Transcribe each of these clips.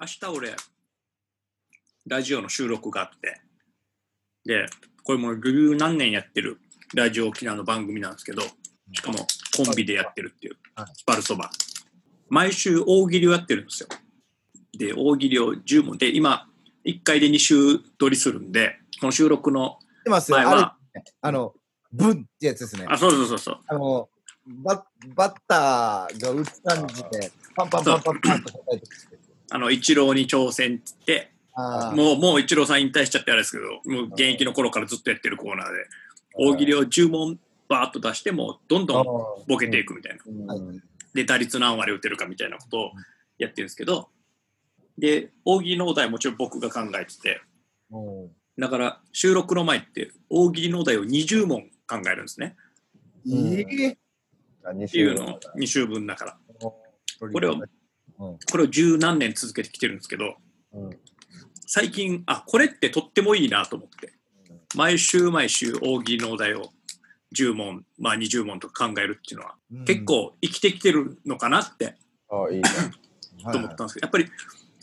明日俺、ラジオの収録があって、で、これもう十何年やってるラジオ沖縄の番組なんですけど、しかもコンビでやってるっていうはい、スパルそば。毎週大喜利をやってるんですよ。で、大喜利を10問で、今、1回で2週撮りするんで、この収録の前は、、あの、ブンってやつですね。あ、そうそうそうそう。あの、ババッターが打つ感じで、パンパンパンパンパンと叩いてくる。あの、一郎に挑戦って言って、あー。もう、もう一郎さん引退しちゃってあれですけど、もう現役の頃からずっとやってるコーナーで、大喜利を10問バーッと出しても、どんどんボケていくみたいな。はいで、打率何割打てるかみたいなことをやってるんですけど、で、大喜利のお題もちろん僕が考えてて、うん。だから収録の前って大喜利のお題を20問考えるんですね。ええあ2っていうのを2週分だから。ここれを、これを十何年続けてきてるんですけど、うん。最近、あ、これってとってもいいなと思って、毎週毎週大喜利のお題を10問、まあ20問とか考えるっていうのは、結構生きてきてるのかなって。あいいね。と思ったんですけど、やっぱり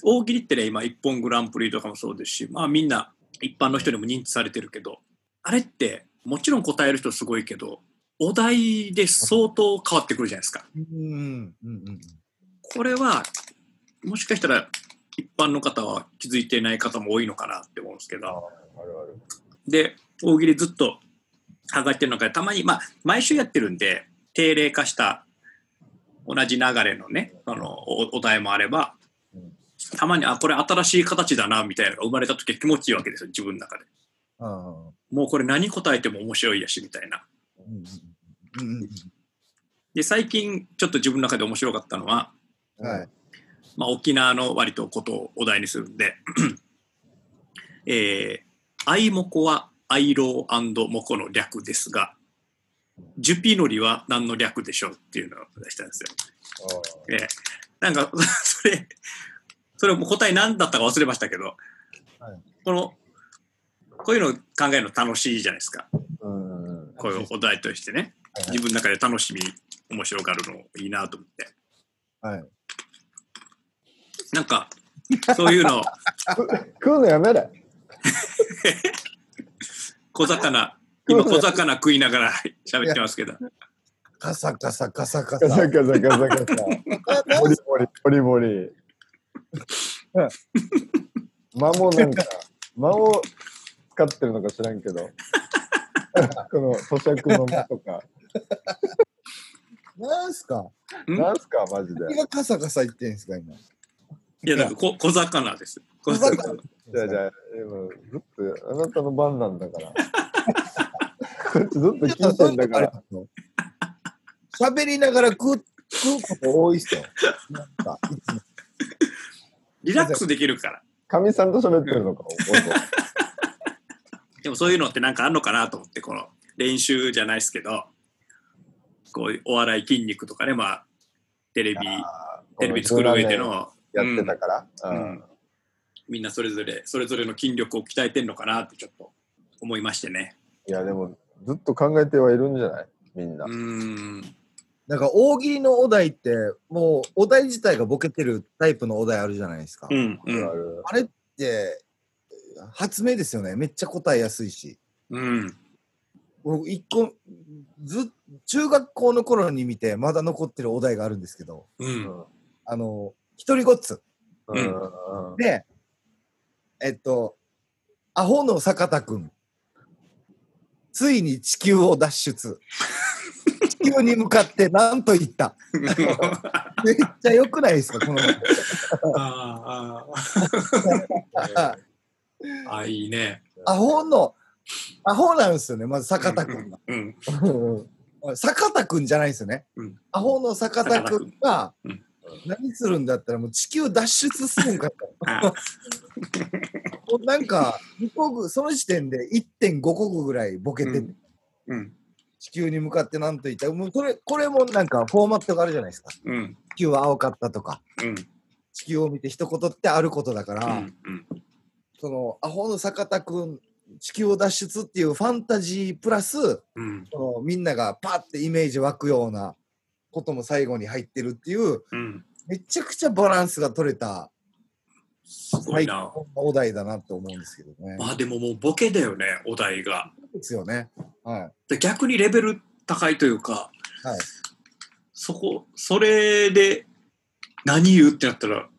大喜利ってね、今、一本グランプリとかもそうですし、まあみんな一般の人にも認知されてるけど、あれってもちろん答える人すごいけど、お題で相当変わってくるじゃないですか。うんうんうんこれは、もしかしたら一般の方は気づいてない方も多いのかなって思うんですけあど、あるある。で、大喜利ずっと考えてる中で、たまに、まあ、毎週やってるんで、定例化した同じ流れのね、あのおお題もあればうん、たまに、あ、これ新しい形だな、みたいなのが生まれた時は気持ちいいわけですよ、自分の中で。うんもうこれ何答えても面白いやし、みたいな。で、最近ちょっと自分の中で面白かったのは、うんはい。まあ、沖縄の割とことをお題にするんで、えー、アイモコはアイローモコの略ですが、ジュピノリは何の略でしょうっていうのを出したんですよ。えー、なんか、それ、それも答え何だったか忘れましたけど、はいこの、こういうの考えるの楽しいじゃないですか。うん。こういうお題としてね。はい自分の中で楽しみ、面白がるのいいなと思って。はい。なんか、そういうのを、食うのやめれ。小魚、今小魚食いながら 喋ってますけど。カサカサカサカガササ。ガサガサガサ。ボリボリ、ボリボリ。間もなんか、間を使ってるのか知らんけど。この咀嚼の間とか。なんすか？ん？なんすか、マジで。何がカサカサ言ってんすか、今？いや、だから小小魚です。小小魚。魚じゃあじゃあ、今ずっとあなたの番なんだから。こっちずっと聞いてんだから。喋りながら食う食うこと多いっすよ。なんか、いつもリラックスできるから。かみさんと喋ってるのか。でもそういうのってなんかあんのかなと思って、この練習じゃないですけど、こういうお笑い筋肉とかね、まあ、テレビ、テレビ作る上での、やってたから。ううんんみんなそれぞれ、それぞれの筋力を鍛えてんのかなってちょっと思いましてね。いや、でも、ずっと考えてはいるんじゃない？みんなう。ーん。なんか大喜利のお題って、もうお題自体がボケてるタイプのお題あるじゃないですか。うん、うん。るあれって、発明ですよね。めっちゃ答えやすいし。うん。僕、一個、ずっ中学校の頃に見て、まだ残ってるお題があるんですけど、うん。あの、一人ごっつ。うんうんうんで、えっと、アホの坂田くん、ついに地球を脱出。地球に向かって何と言った。めっちゃ良くないですか、この。ああ、あ、いいね。アホの、アホなんですよね、まず坂田くんが。うん。坂田くんじゃないですよね。うんアホの坂田くんがうん、何するんだったらもう地球脱出するんかと。なんか、二個ぐその時点で1.5個ぐらいボケてて、うんうん。地球に向かって何と言ったもうこれ、これもなんかフォーマットがあるじゃないですか。うん。地球は青かったとか、うん。地球を見て一言ってあることだから、うん。その、アホの坂田くん、地球を脱出っていうファンタジープラス、うん。そのみんながパッてイメージ湧くようなことも最後に入ってるっていう、うん。めちゃくちゃバランスが取れたすごいな。最高のお題だなと思うんですけどね。まあでももうボケだよね、お題が。ですよね。はい。で逆にレベル高いというか、はいそこ、それで何言うってなったら、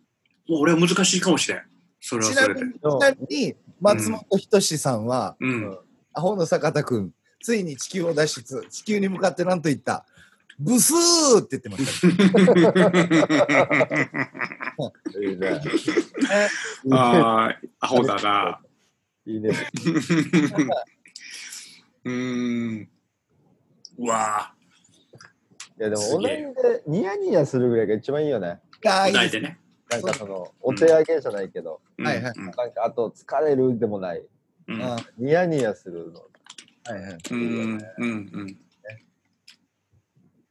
もう俺は難しいかもしれん。それはそれでちなみに、。松本人志さんは、うん。アホの坂田くん、ついに地球を脱出、地球に向かって何と言ったブスーって言ってました、ね。いいね。ああ、アホだな。いいね。うーん。うわいやでも、お題でニヤニヤするぐらいが一番いいよね。あ、いいでね。なんかその、お手上げじゃないけど、はいはいうんなんかあと疲れるでもない。うんあニヤニヤするの。はいはい。うんうんうん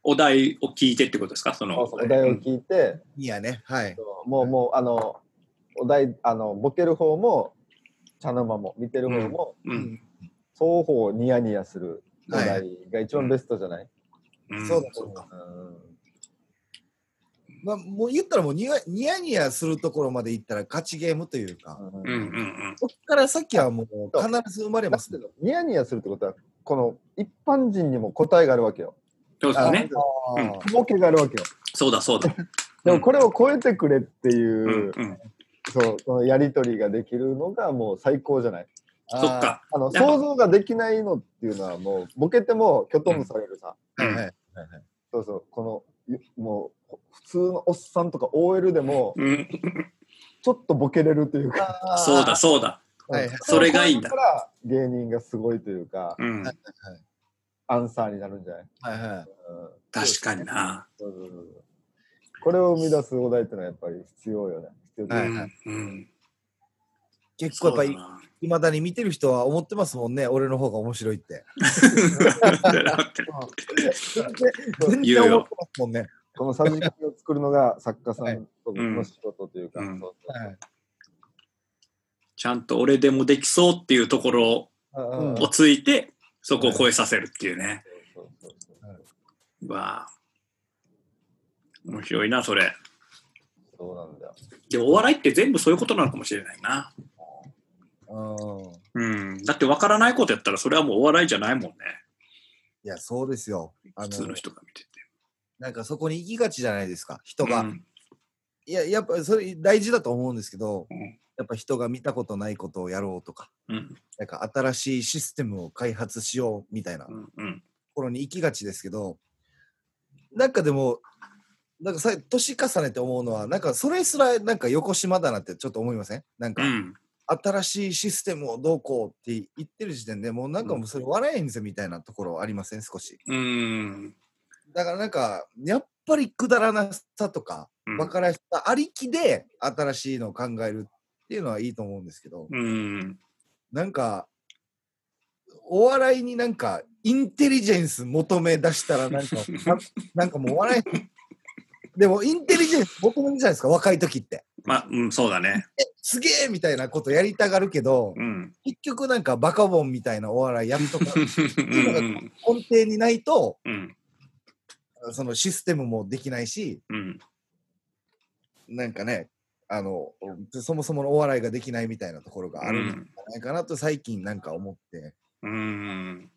お題を聞いてってことですか？そのそうそうお題を聞いて、いいやね。はい。もう、もう、あの、お題、あの、ボケる方も、茶の間も、見てる方も、ううんん。双方ニヤニヤするお題が一番ベストじゃない、うんそうだそうだ。うんまあ、もう言ったらもうニヤニヤニヤするところまで行ったら勝ちゲームというか、うんうんうんうんそこから先はもう必ず生まれますね。ニヤニヤするってことは、この一般人にも答えがあるわけよ。そうですね。あーうんボケがあるわけよ。そうだそうだ。でもこれを超えてくれっていう。そう、やりとりができるのがもう最高じゃない？そっか。あの想像ができないのっていうのはもうボケてもきょとんとされるさ、はいはいはいそうそうこのゆもう普通のおっさんとか OL でもうんちょっとボケれるというか、そうだそうだ。はいはいそれがいいんだだから芸人がすごいというか、うん。アンサーになるんじゃない、はいはい。うん。確かにな。そうそうそうこれを生み出すお題ってのはやっぱり必要よね。必要だよね。はいはいうん。結構やっぱりいまだに見てる人は思ってますもんね、俺の方が面白いって。な全然思ってますもんね。このさじ加減を作るのが作家さはい。んの仕事というか、うん。そうそうはい。ちゃんと俺でもできそうっていうところをついて、そこを超えさせるっていうね。わあ。面白いな、それ。そうなんだよでもお笑いって全部そういうことなのかもしれないな。うんうん。だって分からないことやったらそれはもうお笑いじゃないもんね。いや、そうですよ。あ普通の人が見てて。なんかそこに行きがちじゃないですか、人が。うんいや、やっぱそれ大事だと思うんですけど、うん。やっぱ人が見たことないことをやろうとか、うん。なんか新しいシステムを開発しようみたいなところに行きがちですけど、なんかでも、なんかさ年重ねて思うのは、なんかそれすらなんか横島だなってちょっと思いません？なんか、うん。新しいシステムをどうこうって言ってる時点でもうなんかもうそれ笑えんぜみたいなところありません？少し。うん。だからなんか、やっぱりくだらなさとか、うん分からしさありきで新しいのを考えるっていうのはいいと思うんですけど、うんなんか、お笑いになんか、インテリジェンス求め出したらなんか、な なんかもう笑え、でもインテリジェンス求めるじゃないですか、若い時って。まあ、うん、そうだね。え、すげえみたいなことやりたがるけど、うん。結局なんかバカボンみたいなお笑いやるとか、うん根底にないと、うんそのシステムもできないし、うんなんかね、あの、そもそものお笑いができないみたいなところがあるんじゃないかなと最近なんか思って、うん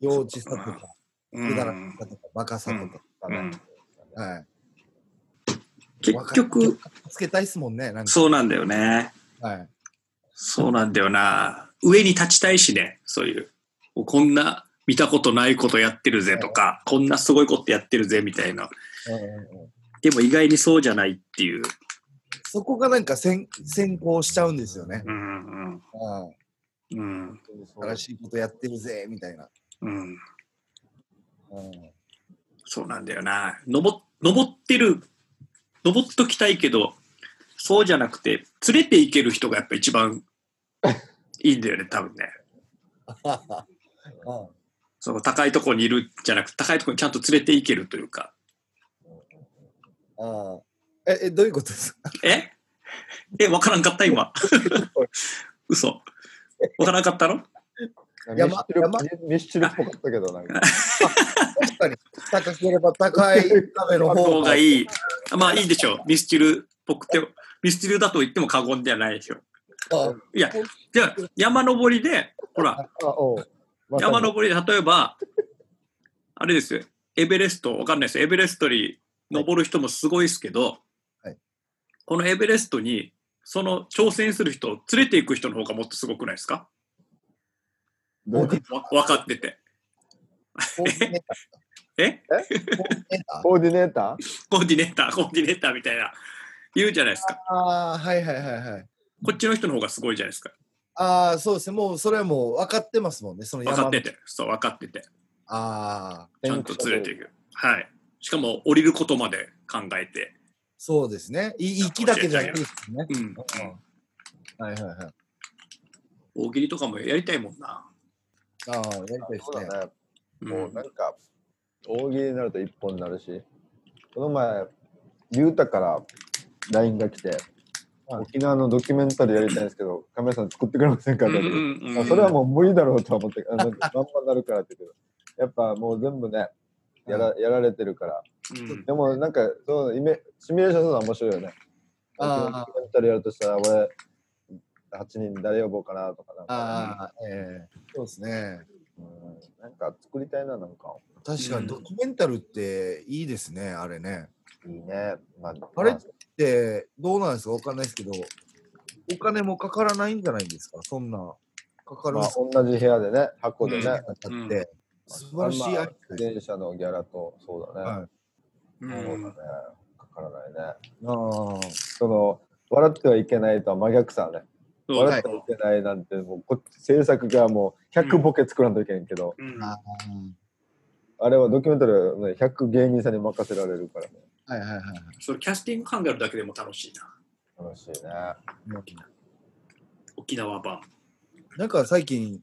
幼稚さとか、うくだらなさとか、バカさとか、んはい。結局、つけたいっすもんね、なんか。そうなんだよね。はい。そうなんだよな。上に立ちたいしね、そういう。こんな見たことないことやってるぜとか、こんなすごいことやってるぜみたいな。でも意外にそうじゃないっていう。そこがなんか先先行しちゃうんですよね。うんうんうんうん新しいことやってるぜ、みたいな。うん。うんそうなんだよな。登登ってる、登っときたいけど、そうじゃなくて、連れて行ける人がやっぱ一番いいんだよね、多分ね。うんその高いところにいるじゃなくて、高いところにちゃんと連れて行けるというか。ああえ、え、どういうことですか？え？え、わからんかった今。嘘。わからんかったの？ミスチルミスチルっぽかったけど、なんか。確かに、高ければ高いための方方がいい。まあいいでしょう。ミスチルっぽくて、ミスチルだと言っても過言ではないでしょ。あいや、じゃあ山登りで、ほら、山登りで例えば、あれですよ、エベレスト、わかんないですよ。エベレストに登る人もすごいですけど、はい。このエベレストに、その挑戦する人を連れていく人の方がもっとすごくないですか？分かってて。コーディネータ え？ーコーディネーター？とコーディネーター？コーディネーター、コーディネーターみたいな、言うじゃないですか。ああ、はいはいはいはい。こっちの人の方がすごいじゃないですか。ああ、そうですね。もうそれはもう分かってますもんね。その分かってて、そう、分かってて、ああ、ちゃんと連れていく。はい。しかも、降りることまで考えて。そうですね。い行きだけじゃないですね。うん。うんうんはいはいはい。大喜利とかもやりたいもんな。ああ、やりたいですね。そうだね。うんもうなんか、大喜利になると一本になるし、この前、ゆうたから LINE が来て、はい沖縄のドキュメンタリーやりたいんですけど、カメラさん作ってくれませんか？それはもう無理だろうとは思って、あのまんまなるからって言う。けど、やっぱもう全部ね、やらやられてるから。うん。でもなんか、そうイメシミュレーションするのは面白いよね。ドキュメンタリーやるとしたら、俺、8人誰呼ぼうかなとかなんか、ああ、ええ。そうですね。うん、なんか作りたいな、なんか。確かにドキュメンタルっていいですね、あれね。いいね。まあ、あれまで、どうなんですか？わかんないですけど、お金もかからないんじゃないんですか？そんな。かかるんまあ同じ部屋でね、箱でね、だって、素晴らしいアイまあ電車のギャラと、そうだね。はいうそうだねん。かからないね。ああ、その、笑ってはいけないとは真逆さね。笑ってはいけないなんて、もうこ制作がもう100ボケ作らんといけんけど、うんああれはドキュメンタリーはね、100芸人さんに任せられるからね。あ、はいはいはいそれキャスティング考えるだけでも楽しいな。楽しいね。はい。沖縄版。なんか最近、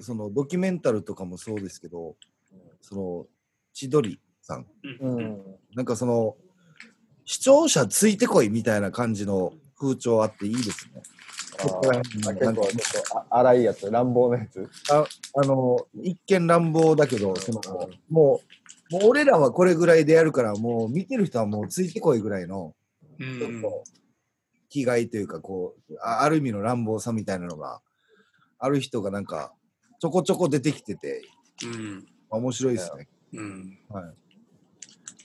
そのドキュメンタルとかもそうですけど、その千鳥さん、うんうん。なんかその視聴者ついてこいみたいな感じの風潮あっていいですね。あ結構ちょっとあ荒いやつ、乱暴なやつ。あの一見乱暴だけど、そのもう、もう俺らはこれぐらいでやるから、もう見てる人はもうついてこいぐらいの、うんちょっと気概というか、こうあ、ある意味の乱暴さみたいなのがある人がなんかちょこちょこ出てきてて、うん面白いですね。うんはい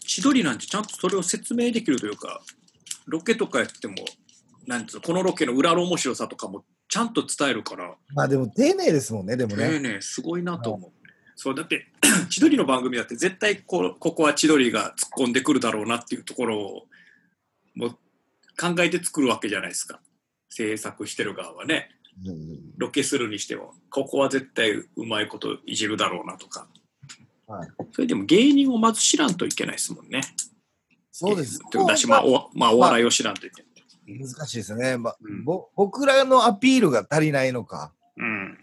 千鳥なんてちゃんとそれを説明できるというか、ロケとかやっても、なんつうのこのロケの裏の面白さとかもちゃんと伝えるから、まあでも丁寧ですもんね、でもねえね。ねえすごいなと思う。そうだって 千鳥の番組だって絶対こここは千鳥が突っ込んでくるだろうなっていうところをもう考えて作るわけじゃないですか。制作してる側はね。うん。ロケするにしても。ここは絶対うまいこといじるだろうなとか、はい。それでも芸人をまず知らんといけないですもんね。そうです。だし、まあおまあ、お笑いを知らんといけない、難しいですね、まあうん。ぼ。僕らのアピールが足りないのか、うん、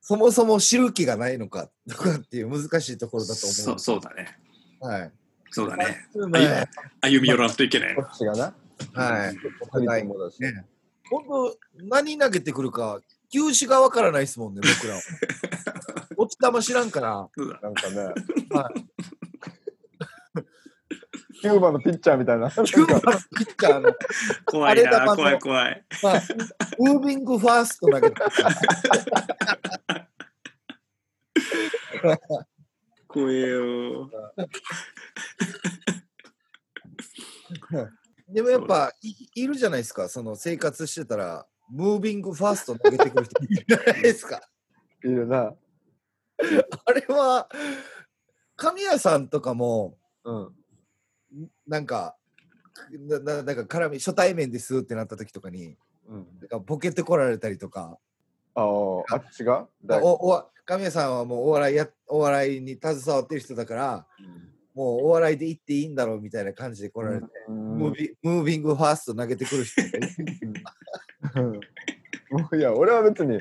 そもそも知る気がないのかとかっていう難しいところだと思う。そうそうだねはい。そうだねまあ歩み寄らんといけないこっちがな。はい。二人ともだし。ね本当、何投げてくるか、球種がわからないですもんね、僕らは。落ち玉知らんから。そうだなんかね、はい。キューバのピッチャーみたいな。キューバのピッチャーの、怖いあれだな怖い怖いまあ、ムービングファースト投げてくる 怖えよ でもやっぱい、いるじゃないですか、その生活してたら、ムービングファースト投げてくる人いるじゃないですか。いるな。あれは、神谷さんとかも、うん。なんか、なななんか絡み、初対面ですってなった時とかに、うん。なんかボケてこられたりとか、ああ、あっちが？だおお神谷さんはもうお笑いやお笑いに携わってる人だから、もうお笑いで言っていいんだろうみたいな感じで来られて、うん。ムービムービングファースト投げてくる人が いや、俺は別に、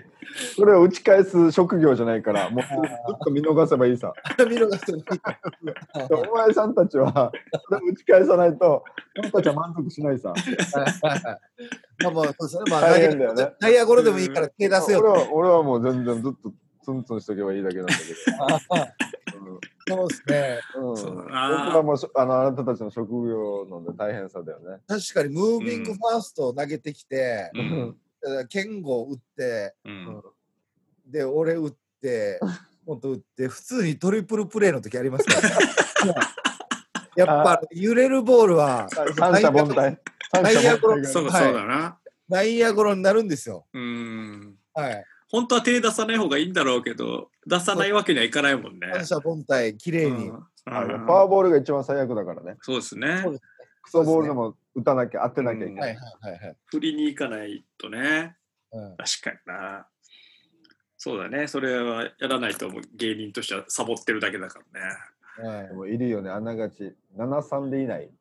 それを打ち返す職業じゃないから、もうずっと見逃せばいいさ。見逃してもいい お前さんたちは、それを打ち返さないと、俺たちは満足しないさ。まあまあ、そうですね。まあ、大変だよねタイヤゴロでもいいから手出せよ俺は俺はもう全然ずっとツンツンしとけばいいだけなんだけど。うんそうですね。うん、そう僕だなはもうしあのあなたたちの職業ので大変さだよね。確かに、ムービングファーストを投げてきて、うん。ケンゴ打って、うん。で、俺打って、本当打って、普通にトリプルプレーの時ありますから、やっぱ揺れるボールは三者凡退。三内野ゴロそうだな。内野ゴロになるんですよ。うん。はい。本当は手出さない方がいいんだろうけど、出さないわけにはいかないもんね。三者凡退、綺麗に。うんあフォアボールが一番最悪だからね。そうですねそう。ですクソボールでも打たなきゃ、当てなきゃいけない。はいはいはいはい。振りに行かないとね。うん確かにな。そうだね。それはやらないともう芸人としてはサボってるだけだからね。はいでもいるよね、あながち。7-3でいない。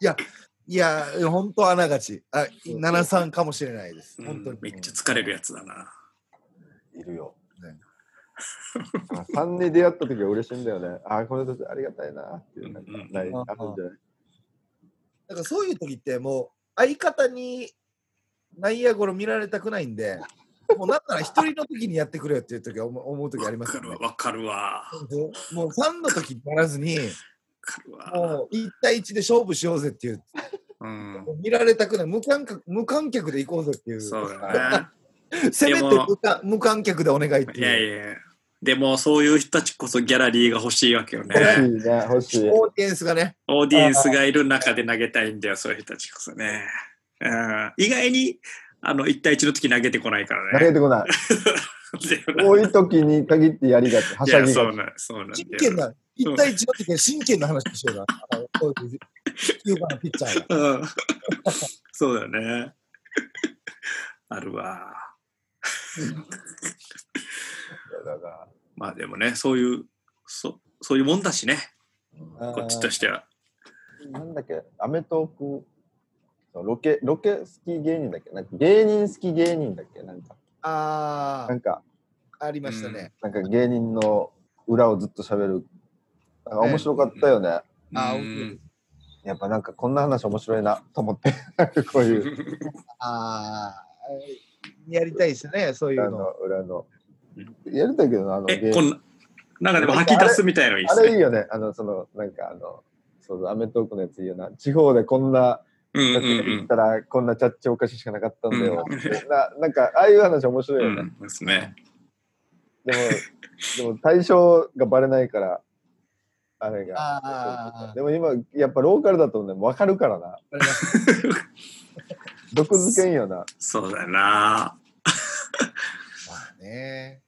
いや、いや、本当あながち。あ、73かもしれないです。本当に。うんめっちゃ疲れるやつだな。いるよ。ね3に出会った時は嬉しいんだよね。あ、この人ありがたいなっていう。なんかうんうんないうんあるんじゃない？だからそういう時ってもう相方に内野ゴロ見られたくないんで、もうなんなら一人の時にやってくれよっていう時は思う思う時ありますよねわかるわ。わかるわ。もうファンの時にならずに。もう1対1で勝負しようぜっていう、うん。見られたくない、無観客無観客で行こうぜっていう、そうだ せめて無観無観客でお願いってね。いやいう。いや。でもそういう人たちこそギャラリーが欲しいわけよ欲しね。いね、欲しい。オーディエンスがね、オーディエンスがいる中で投げたいんだよ、そういう人たちこそね。うん、意外にあの1対1の時投げてこないからね。投げてこない。多い時に限ってやりがち。はいしゃや、ぎがち。そうなん、そうなん。真剣な、1対1の時は真剣な話しようが、あのこういう9番のピッチャーが。うんそうだよね。あるわ。だからまあでもね、そういう、そそういうもんだしね、こっちとしては。なんだっけ、アメトーク、そうロケ、ロケ好き芸人だっけ？なんか芸人好き芸人だっけ？なんか、あなんか、あ、ありましたね。なんか芸人の裏をずっと喋る。なんか面白かったよね。あーうん。やっぱなんかこんな話面白いな。と思って、なんかこういう、ああ、やりたいですね、そういうの裏の。やりたいけどな、あのえ、芸こんな、なんかでも吐き出すみたいのいいっあすね。れいいよね。あの、その、なんかあの、そうアメトークのやついいよな。地方でこんな、うんうんだって言ったらこんなチャッチお菓子しかなかったんだよ。うんななんか、ああいう話面白いよね。うん。うんですね。でも、でも対象がバレないから、あれあが。ーでも今、やっぱローカルだとね、分かるからな。あります毒づけんよな。そうだな。まあね。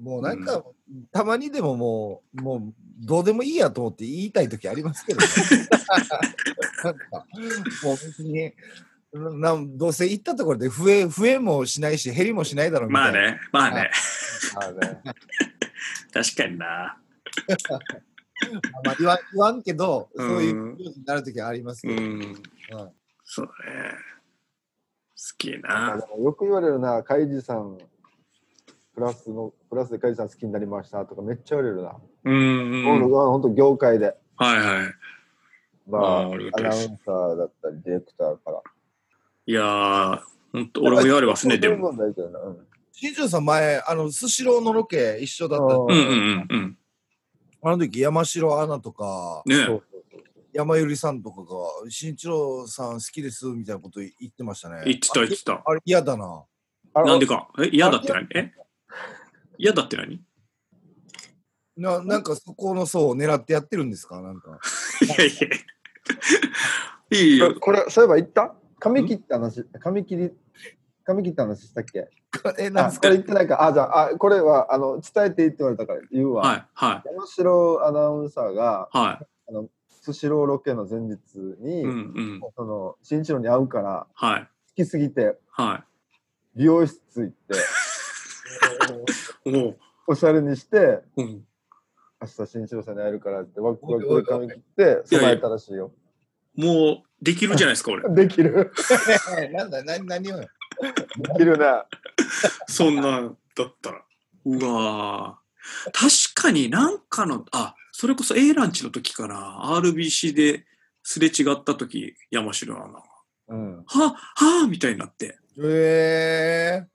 もうなんか、たまにでももう、もう、どうでもいいやと思って言いたいときありますけどね。なんか、もう別に、なんどうせ行ったところで増え、増えもしないし、減りもしないだろうみたいな。まあね、まあね。ああね。確かにな。まあ言わん言わんけど、うんそういう気になるときはありますけど。うん。うんそうだね。好きな。よく言われるな、カイジさん、プラスの、プラスでカイジさん好きになりましたとかめっちゃ言われるな。うんうん。本当本当業界で。はいはい。まあ、あアナウンサーだったり、ディレクターから。いやー、ほんと、俺も言われますね、でも。新庄さん前、あの、スシローのロケ一緒だった。うんうんうんうん。あの時、山城アナとか、ねそうそうそう山百合さんとかが、新一郎さん好きですみたいなこと言ってましたね。言ってた言ってた。あれ嫌だな。あなんでか？え、嫌だって何？え？嫌だって何？ななんかそこの層を狙ってやってるんですか？なんか。いやいや。いいよ。これ、そういえば言った？髪切った話、髪切り、髪切った話したっけ？え、なんすか？これ言ってないか？あ、じゃあ、あこれは、あの、伝えていいって言われたから言うわ。はいはい山城アナウンサーが、はスシローロケの前日に、い。うんうん。その、新一郎に会うから、はい。好きすぎて、は美容室行って、い。おう。おしゃれにして、うん。明日新一郎さんに会えるからって、ワクワクで髪切って、備えたらしいよ。もう、できるじゃないですか、俺。できる。なんだ、何、何を。できるな。そんなんだったら。うわー確かになんかの、あ、それこそ A ランチの時かな。RBC ですれ違った時、山城アナが。うん。は、はぁみたいになって。え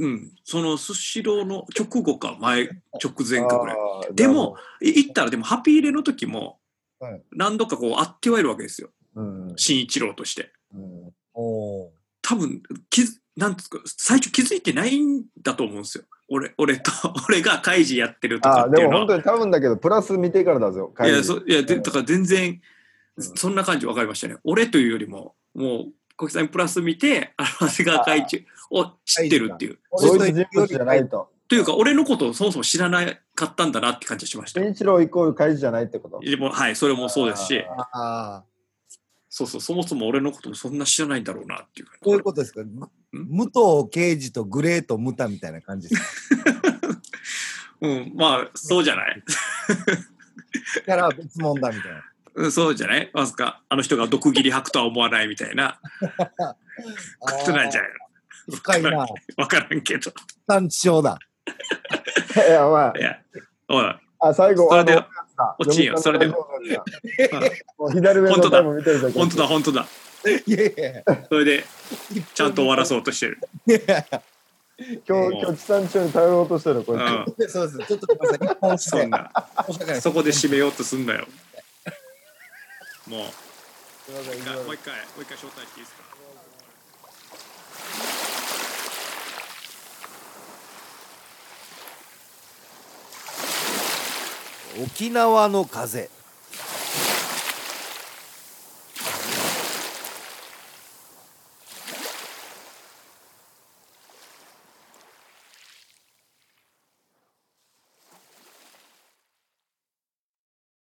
うん、そのスシローの直後か前、直前かぐらい。でも、い行ったらでもハッピー入れの時もはい、何度かこう会ってはいるわけですよ。うん新一郎として。うんおー多分、気づなんですか、最初気づいてないんだと思うんですよ。俺、俺と、俺が開示やってるとかあっていうのは。でも本当に多分だけど、プラス見てからだぞ。いや、そいやでだから全然、うんそんな感じ分かりましたね。俺というよりも、もう、小木さんにプラス見て、あの、長谷川会長を知ってるっていう。同一人物じゃないと。というか、俺のことをそもそも知らなかったんだなって感じがしました。新一郎イコール開示じゃないってこと？でも、はい、それもそうですし、ああ、そうそう、そもそも俺のこともそんな知らないんだろうなっていう。こういうことですか？む武藤刑事とグレートムタみたいな感じです うん、まあ、そうじゃない。か。から別物だみたいな。うんそうじゃない？まさか、あの人が毒斬り吐くとは思わないみたいな ことなんじゃない深いな。のわからんけど。単地症だ。いや、まいや、おい、あ、あ最後、それであの落ちんよそれでもう左上のタイム見てるだけ。本当だ、本当だ。いやいやそれで、ちゃんと終わらそうとしてる。いや今日、今日地産地消に頼ろうとしてる、これ。うん。そうです。ちょっとそん。な、そこで締めようとすんなよ。もう、もう一回、もう一回招待していいですか？沖縄の風